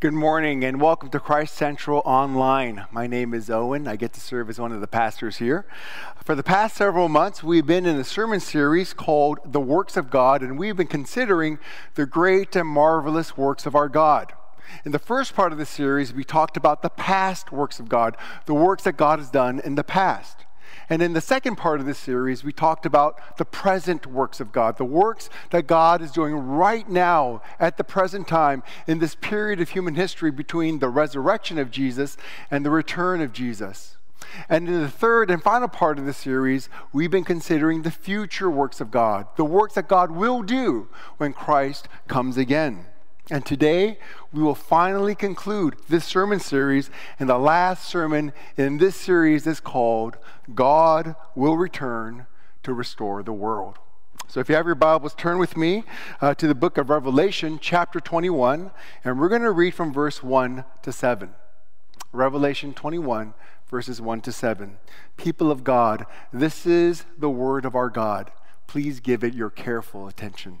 Good morning and welcome to Christ Central Online. My name is Owen. I get to serve as one of the pastors here. For the past several months, we've been in a sermon series called The Works of God, and we've been considering the great and marvelous works of our God. In the first part of the series, we talked about the past works of God, the works that God has done in the past. And in the second part of this series, we talked about the present works of God, the works that God is doing right now at the present time in this period of human history between the resurrection of Jesus and the return of Jesus. And in the third and final part of the series, we've been considering the future works of God, the works that God will do when Christ comes again. And today, we will finally conclude this sermon series. And the last sermon in this series is called God Will Return to Restore the World. So, if you have your Bibles, turn with me uh, to the book of Revelation, chapter 21, and we're going to read from verse 1 to 7. Revelation 21, verses 1 to 7. People of God, this is the word of our God. Please give it your careful attention.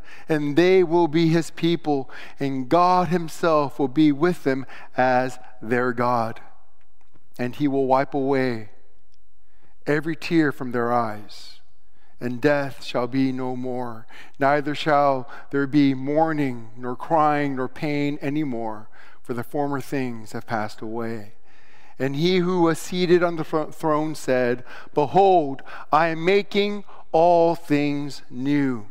and they will be his people, and God himself will be with them as their God. And he will wipe away every tear from their eyes, and death shall be no more. Neither shall there be mourning, nor crying, nor pain any more, for the former things have passed away. And he who was seated on the throne said, Behold, I am making all things new.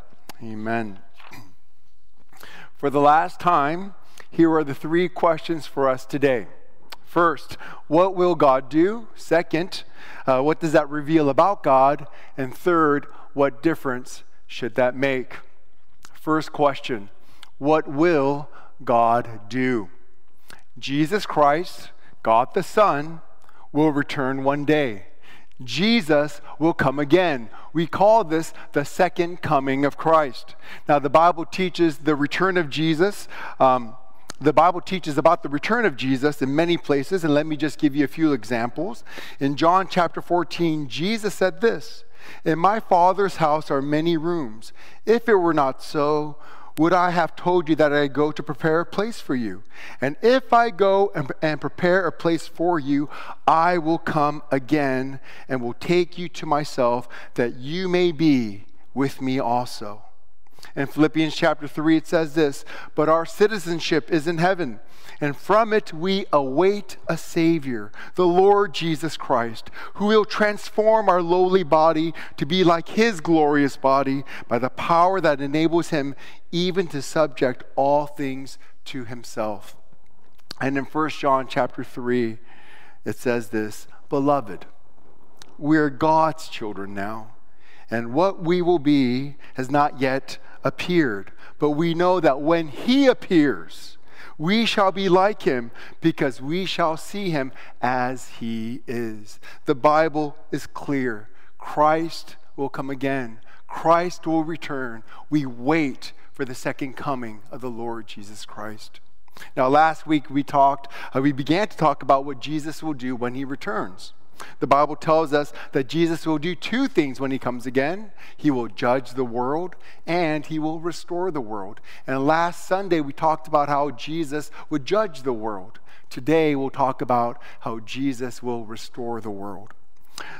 Amen. For the last time, here are the three questions for us today. First, what will God do? Second, uh, what does that reveal about God? And third, what difference should that make? First question What will God do? Jesus Christ, God the Son, will return one day. Jesus will come again. We call this the second coming of Christ. Now, the Bible teaches the return of Jesus. Um, the Bible teaches about the return of Jesus in many places, and let me just give you a few examples. In John chapter 14, Jesus said this In my Father's house are many rooms. If it were not so, would I have told you that I go to prepare a place for you? And if I go and, and, prepare a place for you, I will come again and will take you to myself, that you may be with me also. In Philippians chapter 3, it says this But our citizenship is in heaven and from it we await a Savior, the Lord Jesus Christ, who will transform our lowly body to be like His glorious body by the power that enables Him even to subject all things to Himself. And in 1 John chapter 3, it says this Beloved, we're God's children now, and what we will be has not yet appeared. But we know that when He appears, we shall be like him because we shall see him as he is. The Bible is clear. Christ will come again, Christ will return. We wait for the second coming of the Lord Jesus Christ. Now, last week we talked, uh, we began to talk about what Jesus will do when he returns. The Bible tells us that Jesus will do two things when he comes again he will judge the world and he will restore the world. And last Sunday, we talked about how Jesus would judge the world. Today, we'll talk about how Jesus will restore the world.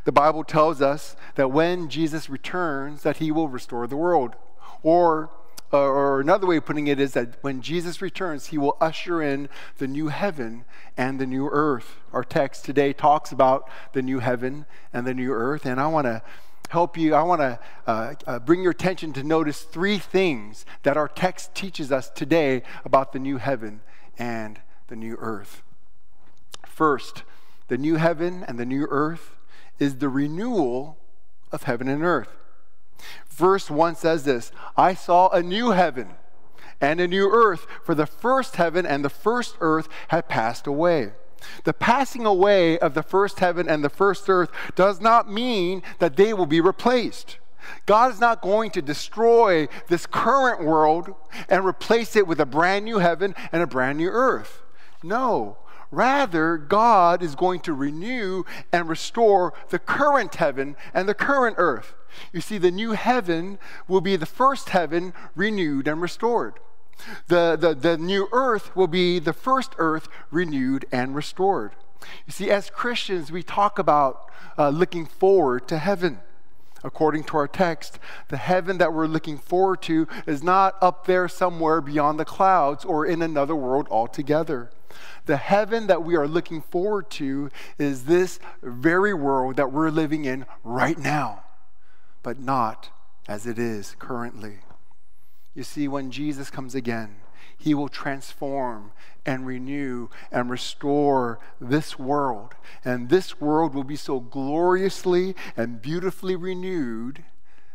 The Bible tells us that when Jesus returns, that he will restore the world. Or or another way of putting it is that when Jesus returns, he will usher in the new heaven and the new earth. Our text today talks about the new heaven and the new earth, and I want to help you, I want to uh, uh, bring your attention to notice three things that our text teaches us today about the new heaven and the new earth. First, the new heaven and the new earth is the renewal of heaven and earth. Verse 1 says this I saw a new heaven and a new earth, for the first heaven and the first earth had passed away. The passing away of the first heaven and the first earth does not mean that they will be replaced. God is not going to destroy this current world and replace it with a brand new heaven and a brand new earth. No. Rather, God is going to renew and restore the current heaven and the current earth. You see, the new heaven will be the first heaven renewed and restored. The, the, the new earth will be the first earth renewed and restored. You see, as Christians, we talk about uh, looking forward to heaven. According to our text, the heaven that we're looking forward to is not up there somewhere beyond the clouds or in another world altogether. The heaven that we are looking forward to is this very world that we're living in right now, but not as it is currently. You see, when Jesus comes again, he will transform and renew and restore this world. And this world will be so gloriously and beautifully renewed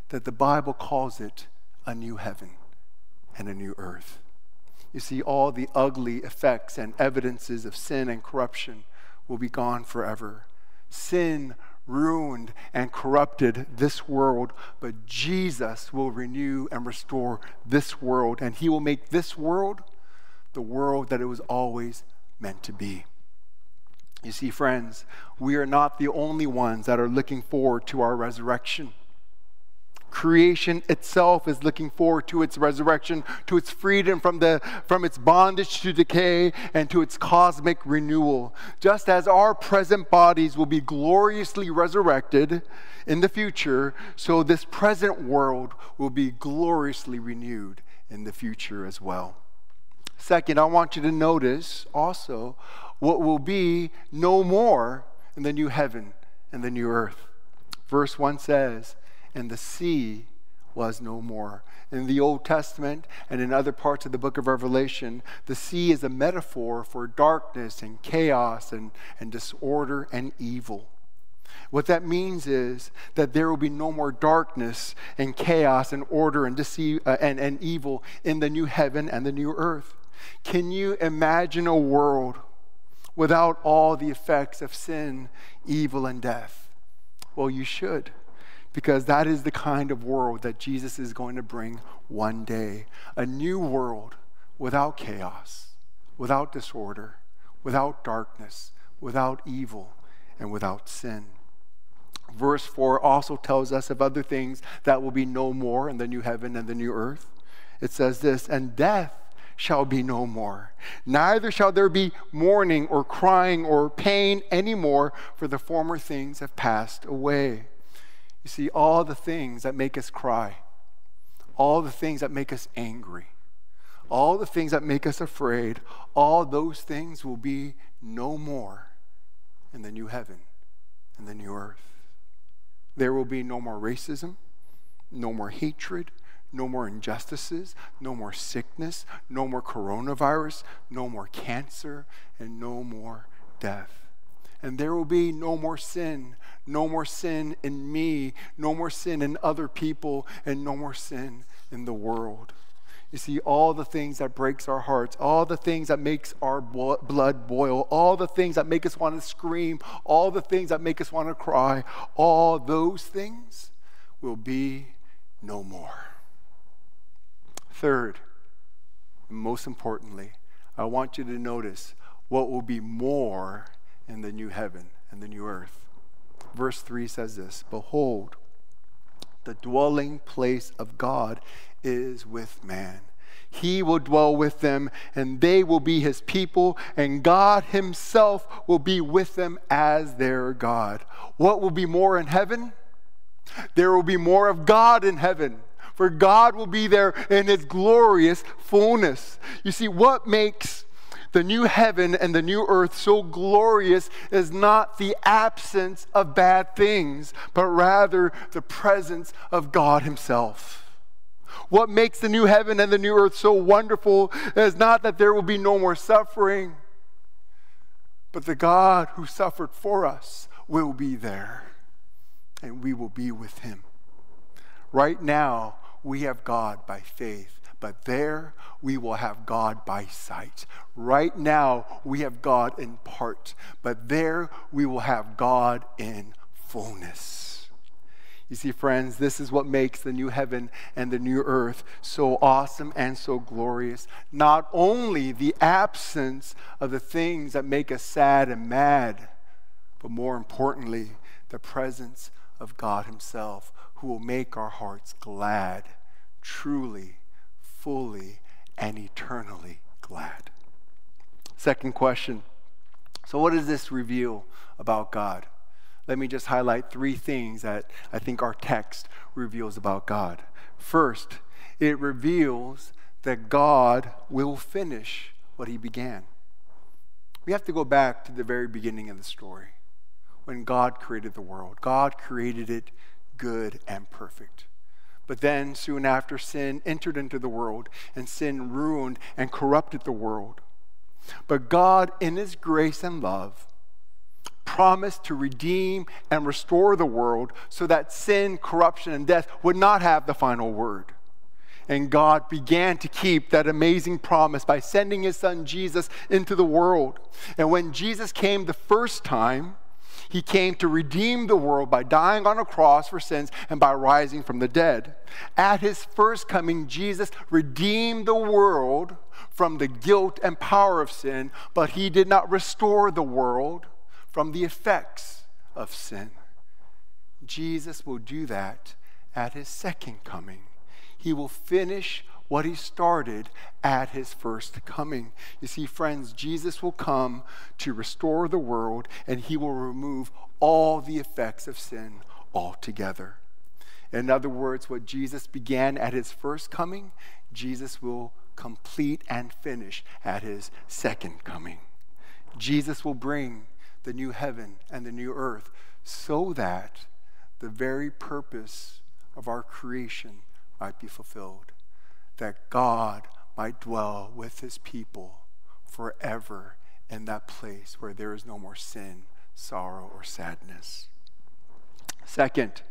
that the Bible calls it a new heaven and a new earth. You see, all the ugly effects and evidences of sin and corruption will be gone forever. Sin ruined and corrupted this world, but Jesus will renew and restore this world, and He will make this world the world that it was always meant to be. You see, friends, we are not the only ones that are looking forward to our resurrection. Creation itself is looking forward to its resurrection, to its freedom from, the, from its bondage to decay, and to its cosmic renewal. Just as our present bodies will be gloriously resurrected in the future, so this present world will be gloriously renewed in the future as well. Second, I want you to notice also what will be no more in the new heaven and the new earth. Verse 1 says, and the sea was no more. In the Old Testament and in other parts of the book of Revelation, the sea is a metaphor for darkness and chaos and, and disorder and evil. What that means is that there will be no more darkness and chaos and order and, deceive, uh, and, and evil in the new heaven and the new earth. Can you imagine a world without all the effects of sin, evil, and death? Well, you should because that is the kind of world that Jesus is going to bring one day. A new world without chaos, without disorder, without darkness, without evil, and without sin. Verse 4 also tells us of other things that will be no more in the new heaven and the new earth. It says this, and death shall be no more. Neither shall there be mourning or crying or pain anymore, for the former things have passed away. You see, all the things that make us cry, all the things that make us angry, all the things that make us afraid, all those things will be no more in the new heaven and the new earth. There will be no more racism, no more hatred, no more injustices, no more sickness, no more coronavirus, no more cancer, and no more death. And there will be no more sin, no more sin in me, no more sin in other people, and no more sin in the world. You see, all the things that breaks our hearts, all the things that makes our blood boil, all the things that make us want to scream, all the things that make us want to cry, all those things will be no more. Third, most importantly, I want you to notice what will be more in the new heaven and the new earth verse 3 says this Behold, the dwelling place of God is with man. He will dwell with them, and they will be his people, and God himself will be with them as their God. What will be more in heaven? There will be more of God in heaven. For God will be there in his glorious fullness. You see, what makes the new heaven and the new earth so glorious is not the absence of bad things, but rather the presence of God Himself. What makes the new heaven and the new earth so wonderful is not that there will be no more suffering, but the God who suffered for us will be there, and we will be with Him. Right now, we have God by faith but there we will have God by sight. Right now we have God in part, but there we will have God in fullness. You see, friends, this is what makes the new heaven and the new earth so awesome and so glorious. Not only the absence of the things that make us sad and mad, but more importantly, the presence of God Himself, who will make our hearts glad, truly fully and eternally glad. Second question. So, what does this reveal about God? Let me just highlight three things that I think our text reveals about God. First, it reveals that God will finish what he began. We have to go back to the very beginning of the story when God created the world. God created it good and perfect. But then, soon after, sin entered into the world, and sin ruined and corrupted the world. But God, in His grace and love, promised to redeem and restore the world so that sin, corruption, and death would not have the final word. And God began to keep that amazing promise by sending His Son Jesus into the world. And when Jesus came the first time, he came to redeem the world by dying on a cross for sins and by rising from the dead. At his first coming, Jesus redeemed the world from the guilt and power of sin, but he did not restore the world from the effects of sin. Jesus will do that at his second coming. He will finish what he started at his first coming. You see, friends, Jesus will come to restore the world and he will remove all the effects of sin altogether. In other words, what Jesus began at his first coming, Jesus will complete and finish at his second coming. Jesus will bring the new heaven and the new earth so that the very purpose of our creation might be fulfilled that God might dwell with his people forever in that place where there is no more sin, sorrow, or sadness. Second,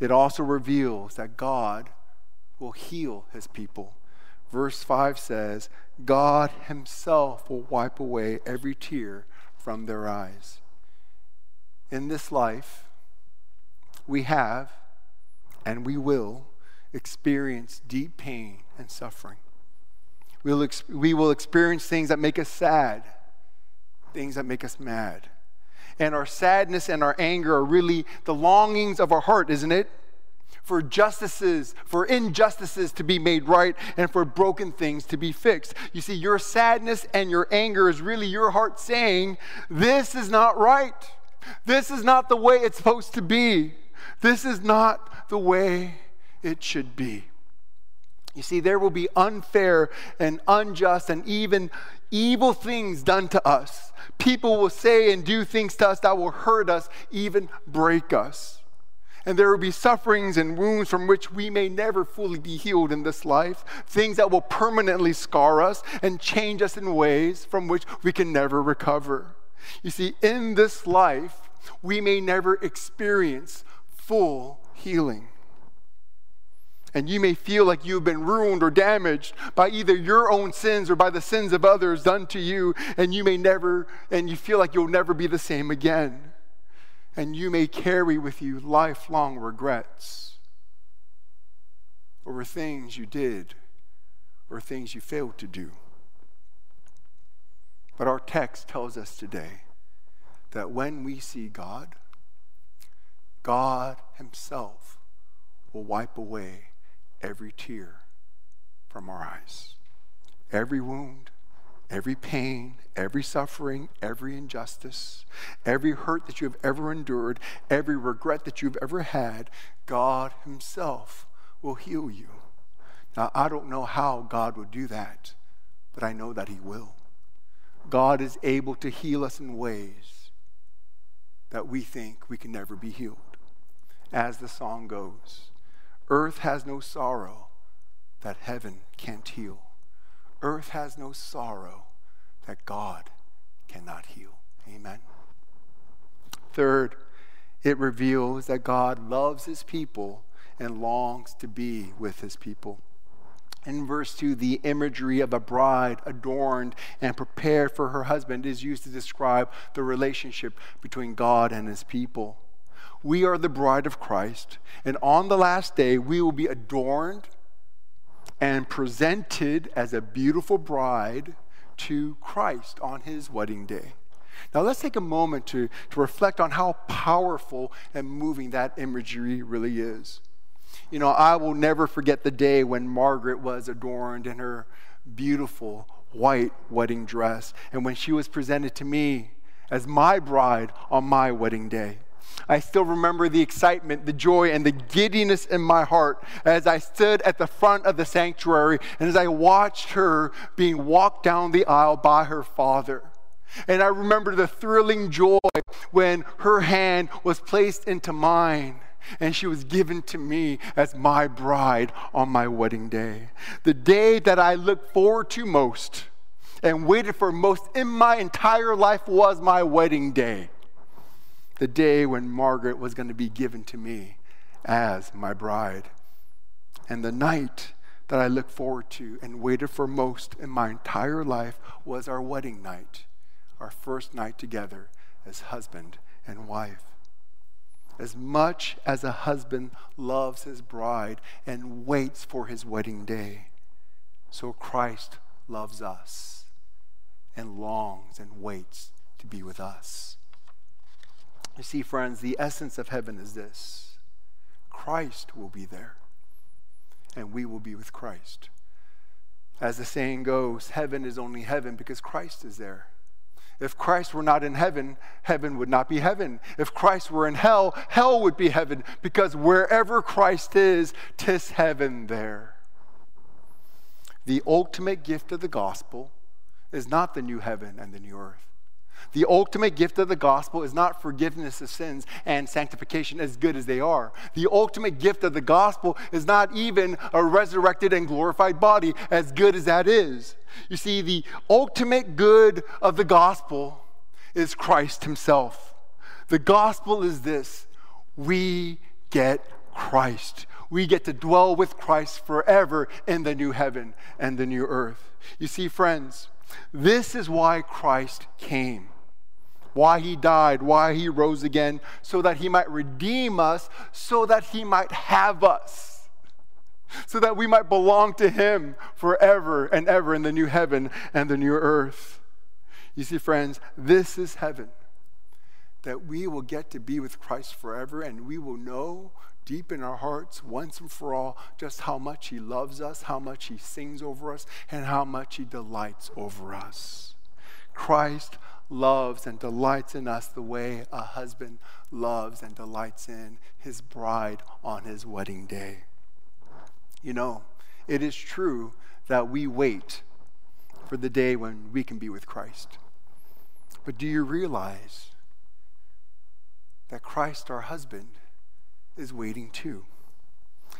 it also reveals that God will heal his people. Verse 5 says, God himself will wipe away every tear from their eyes. In this life, we have and we will experience deep pain and suffering. We'll ex- we will experience things that make us sad, things that make us mad. And our sadness and our anger are really the longings of our heart, isn't it? For justices, for injustices to be made right, and for broken things to be fixed. You see, your sadness and your anger is really your heart saying, This is not right. This is not the way it's supposed to be. This is not the way it should be. You see, there will be unfair and unjust and even evil things done to us. People will say and do things to us that will hurt us, even break us. And there will be sufferings and wounds from which we may never fully be healed in this life, things that will permanently scar us and change us in ways from which we can never recover. You see, in this life, we may never experience full healing. And you may feel like you've been ruined or damaged by either your own sins or by the sins of others done to you, and you may never, and you feel like you'll never be the same again. And you may carry with you lifelong regrets over things you did or things you failed to do. But our text tells us today that when we see God, God Himself will wipe away every tear from our eyes. Every wound, every pain, every suffering, every injustice, every hurt that you have ever endured, every regret that you've ever had, God Himself will heal you. Now, I don't know how God will do that, but I know that He will. God is able to heal us in ways that we think we can never be healed. As the song goes, earth has no sorrow that heaven can't heal. Earth has no sorrow that God cannot heal. Amen. Third, it reveals that God loves his people and longs to be with his people. In verse 2, the imagery of a bride adorned and prepared for her husband is used to describe the relationship between God and his people. We are the bride of Christ, and on the last day, we will be adorned and presented as a beautiful bride to Christ on his wedding day. Now, let's take a moment to, to reflect on how powerful and moving that imagery really is. You know, I will never forget the day when Margaret was adorned in her beautiful white wedding dress and when she was presented to me as my bride on my wedding day. I still remember the excitement, the joy, and the giddiness in my heart as I stood at the front of the sanctuary and as I watched her being walked down the aisle by her father. And I remember the thrilling joy when her hand was placed into mine and she was given to me as my bride on my wedding day. The day that I looked forward to most and waited for most in my entire life was my wedding day. The day when Margaret was going to be given to me as my bride. And the night that I looked forward to and waited for most in my entire life was our wedding night our first night together as husband and wife. As much as a husband loves his bride and waits for his wedding day, so Christ loves us and longs and waits to be with us. You see, friends, the essence of heaven is this Christ will be there, and we will be with Christ. As the saying goes, heaven is only heaven because Christ is there. If Christ were not in heaven, heaven would not be heaven. If Christ were in hell, hell would be heaven, because wherever Christ is, tis heaven there. The ultimate gift of the gospel is not the new heaven and the new earth. The ultimate gift of the gospel is not forgiveness of sins and sanctification, as good as they are. The ultimate gift of the gospel is not even a resurrected and glorified body, as good as that is. You see, the ultimate good of the gospel is Christ Himself. The gospel is this we get Christ. We get to dwell with Christ forever in the new heaven and the new earth. You see, friends, this is why Christ came, why he died, why he rose again, so that he might redeem us, so that he might have us, so that we might belong to him forever and ever in the new heaven and the new earth. You see, friends, this is heaven. That we will get to be with Christ forever and we will know deep in our hearts once and for all just how much He loves us, how much He sings over us, and how much He delights over us. Christ loves and delights in us the way a husband loves and delights in his bride on his wedding day. You know, it is true that we wait for the day when we can be with Christ. But do you realize that Christ, our husband, is waiting too.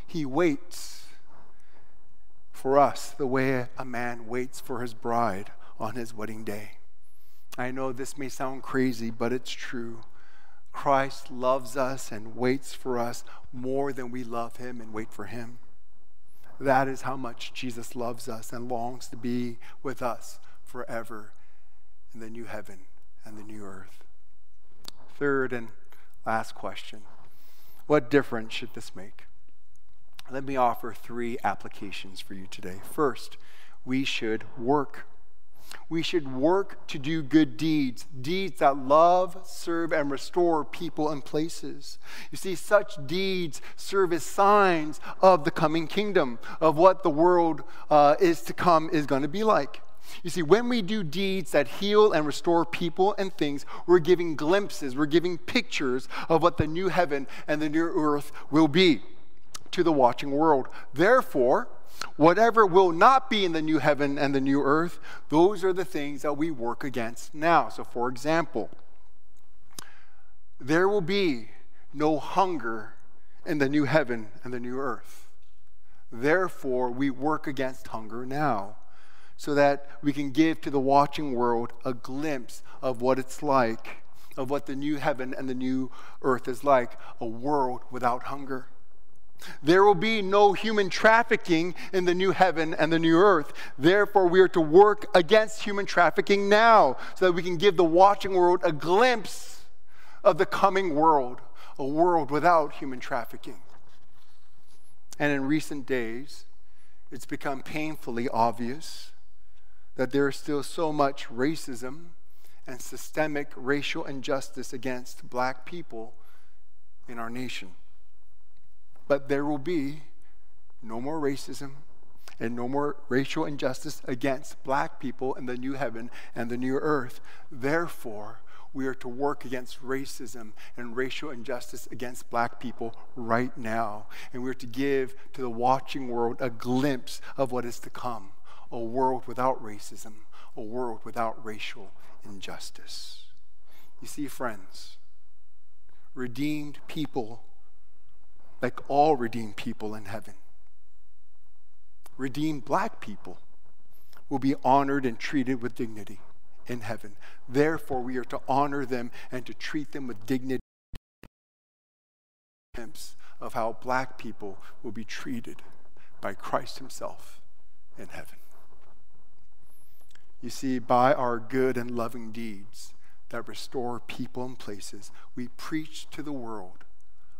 He waits for us the way a man waits for his bride on his wedding day. I know this may sound crazy, but it's true. Christ loves us and waits for us more than we love him and wait for him. That is how much Jesus loves us and longs to be with us forever in the new heaven and the new earth. Third and last question what difference should this make? Let me offer three applications for you today. First, we should work. We should work to do good deeds, deeds that love, serve, and restore people and places. You see, such deeds serve as signs of the coming kingdom, of what the world uh, is to come is going to be like. You see, when we do deeds that heal and restore people and things, we're giving glimpses, we're giving pictures of what the new heaven and the new earth will be to the watching world. Therefore, whatever will not be in the new heaven and the new earth, those are the things that we work against now. So, for example, there will be no hunger in the new heaven and the new earth. Therefore, we work against hunger now so that we can give to the watching world a glimpse of what it's like, of what the new heaven and the new earth is like a world without hunger. There will be no human trafficking in the new heaven and the new earth. Therefore, we are to work against human trafficking now so that we can give the watching world a glimpse of the coming world, a world without human trafficking. And in recent days, it's become painfully obvious that there is still so much racism and systemic racial injustice against black people in our nation. But there will be no more racism and no more racial injustice against black people in the new heaven and the new earth. Therefore, we are to work against racism and racial injustice against black people right now. And we're to give to the watching world a glimpse of what is to come a world without racism, a world without racial injustice. You see, friends, redeemed people like all redeemed people in heaven. Redeemed black people will be honored and treated with dignity in heaven. Therefore, we are to honor them and to treat them with dignity of how black people will be treated by Christ Himself in heaven. You see, by our good and loving deeds that restore people and places, we preach to the world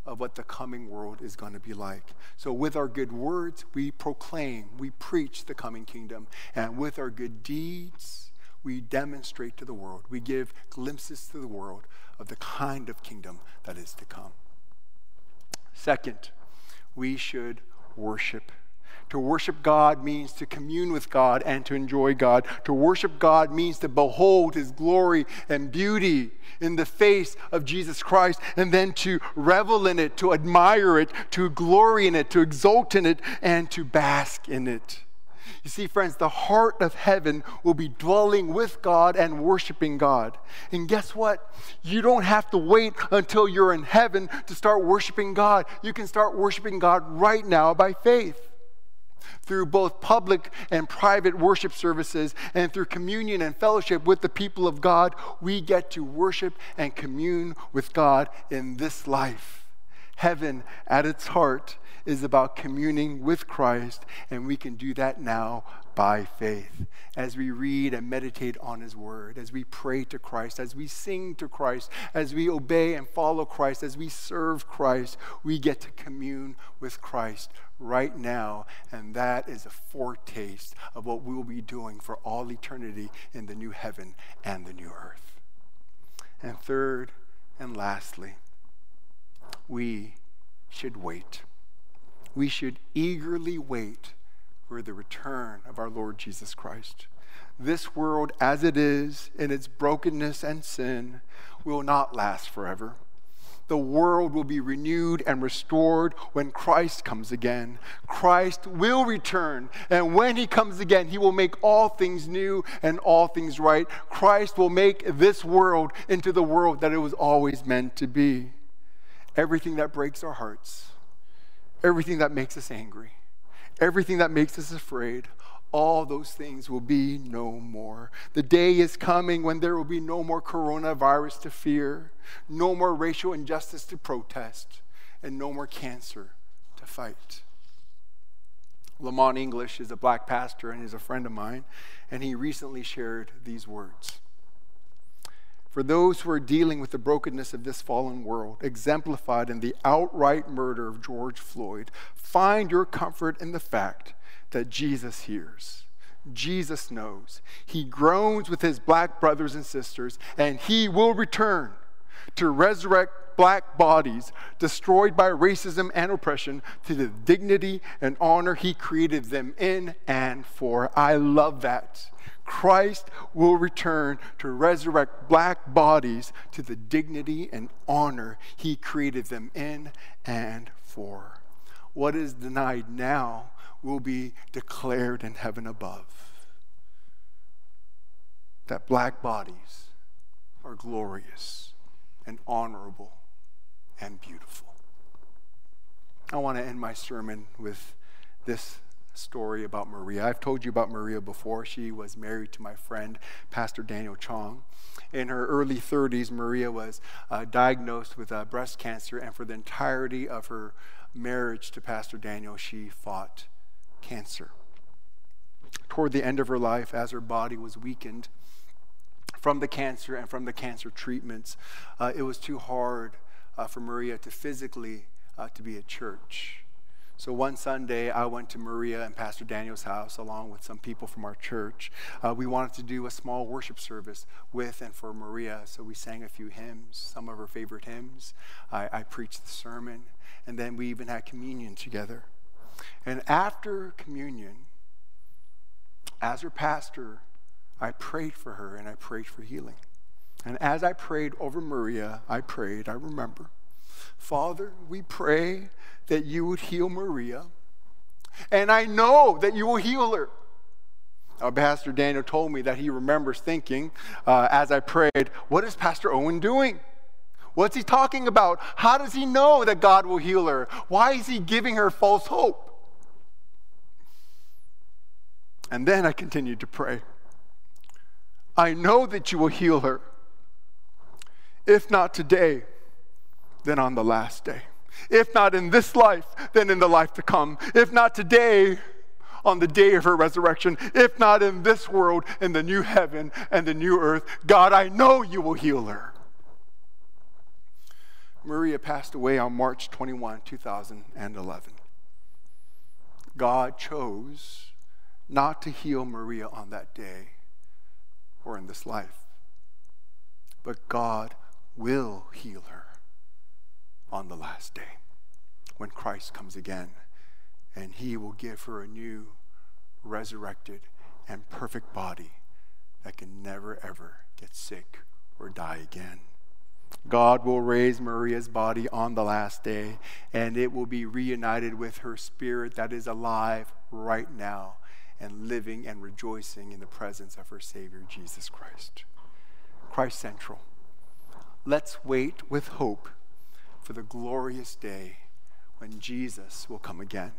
of what the coming world is going to be like. So, with our good words, we proclaim, we preach the coming kingdom. And with our good deeds, we demonstrate to the world, we give glimpses to the world of the kind of kingdom that is to come. Second, we should worship to worship God means to commune with God and to enjoy God. To worship God means to behold his glory and beauty in the face of Jesus Christ and then to revel in it, to admire it, to glory in it, to exult in it, and to bask in it. You see, friends, the heart of heaven will be dwelling with God and worshiping God. And guess what? You don't have to wait until you're in heaven to start worshiping God. You can start worshiping God right now by faith through both public and private worship services and through communion and fellowship with the people of God, we get to worship and commune with God in this life. Heaven, at its heart, is about communing with Christ, and we can do that now by faith. As we read and meditate on His Word, as we pray to Christ, as we sing to Christ, as we obey and follow Christ, as we serve Christ, we get to commune with Christ right now. And that is a foretaste of what we will be doing for all eternity in the new heaven and the new earth. And third and lastly, we should wait. We should eagerly wait for the return of our Lord Jesus Christ. This world, as it is in its brokenness and sin, will not last forever. The world will be renewed and restored when Christ comes again. Christ will return, and when he comes again, he will make all things new and all things right. Christ will make this world into the world that it was always meant to be. Everything that breaks our hearts, everything that makes us angry, everything that makes us afraid, all those things will be no more. The day is coming when there will be no more coronavirus to fear, no more racial injustice to protest, and no more cancer to fight. Lamont English is a black pastor and is a friend of mine, and he recently shared these words. For those who are dealing with the brokenness of this fallen world, exemplified in the outright murder of George Floyd, find your comfort in the fact that Jesus hears. Jesus knows. He groans with his black brothers and sisters, and he will return to resurrect black bodies destroyed by racism and oppression to the dignity and honor he created them in and for. I love that. Christ will return to resurrect black bodies to the dignity and honor he created them in and for. What is denied now will be declared in heaven above. That black bodies are glorious and honorable and beautiful. I want to end my sermon with this story about Maria. I've told you about Maria before. She was married to my friend, Pastor Daniel Chong. In her early 30s, Maria was uh, diagnosed with uh, breast cancer, and for the entirety of her marriage to Pastor Daniel, she fought cancer. Toward the end of her life, as her body was weakened from the cancer and from the cancer treatments, uh, it was too hard uh, for Maria to physically uh, to be at church. So one Sunday, I went to Maria and Pastor Daniel's house along with some people from our church. Uh, we wanted to do a small worship service with and for Maria, so we sang a few hymns, some of her favorite hymns. I, I preached the sermon, and then we even had communion together. And after communion, as her pastor, I prayed for her and I prayed for healing. And as I prayed over Maria, I prayed, I remember, Father, we pray that you would heal Maria. And I know that you will heal her. Our Pastor Daniel told me that he remembers thinking uh, as I prayed, What is Pastor Owen doing? What's he talking about? How does he know that God will heal her? Why is he giving her false hope? And then I continued to pray. I know that you will heal her. If not today, then on the last day. If not in this life, then in the life to come. If not today, on the day of her resurrection. If not in this world, in the new heaven and the new earth, God, I know you will heal her. Maria passed away on March 21, 2011. God chose not to heal Maria on that day or in this life, but God will heal her on the last day when Christ comes again. And he will give her a new, resurrected, and perfect body that can never, ever get sick or die again. God will raise Maria's body on the last day, and it will be reunited with her spirit that is alive right now and living and rejoicing in the presence of her Savior, Jesus Christ. Christ Central. Let's wait with hope for the glorious day when Jesus will come again.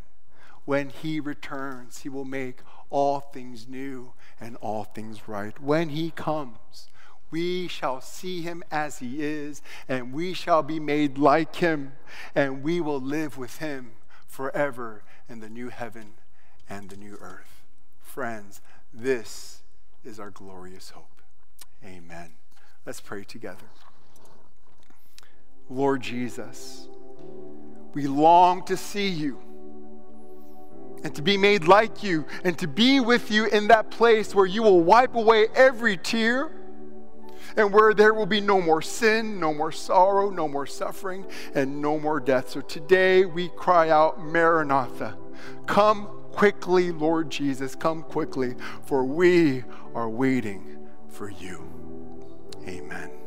When he returns, he will make all things new and all things right. When he comes, we shall see him as he is, and we shall be made like him, and we will live with him forever in the new heaven and the new earth. Friends, this is our glorious hope. Amen. Let's pray together. Lord Jesus, we long to see you and to be made like you and to be with you in that place where you will wipe away every tear and where there will be no more sin, no more sorrow, no more suffering, and no more death. So today we cry out, Maranatha, come quickly, Lord Jesus, come quickly, for we are waiting for you. Amen.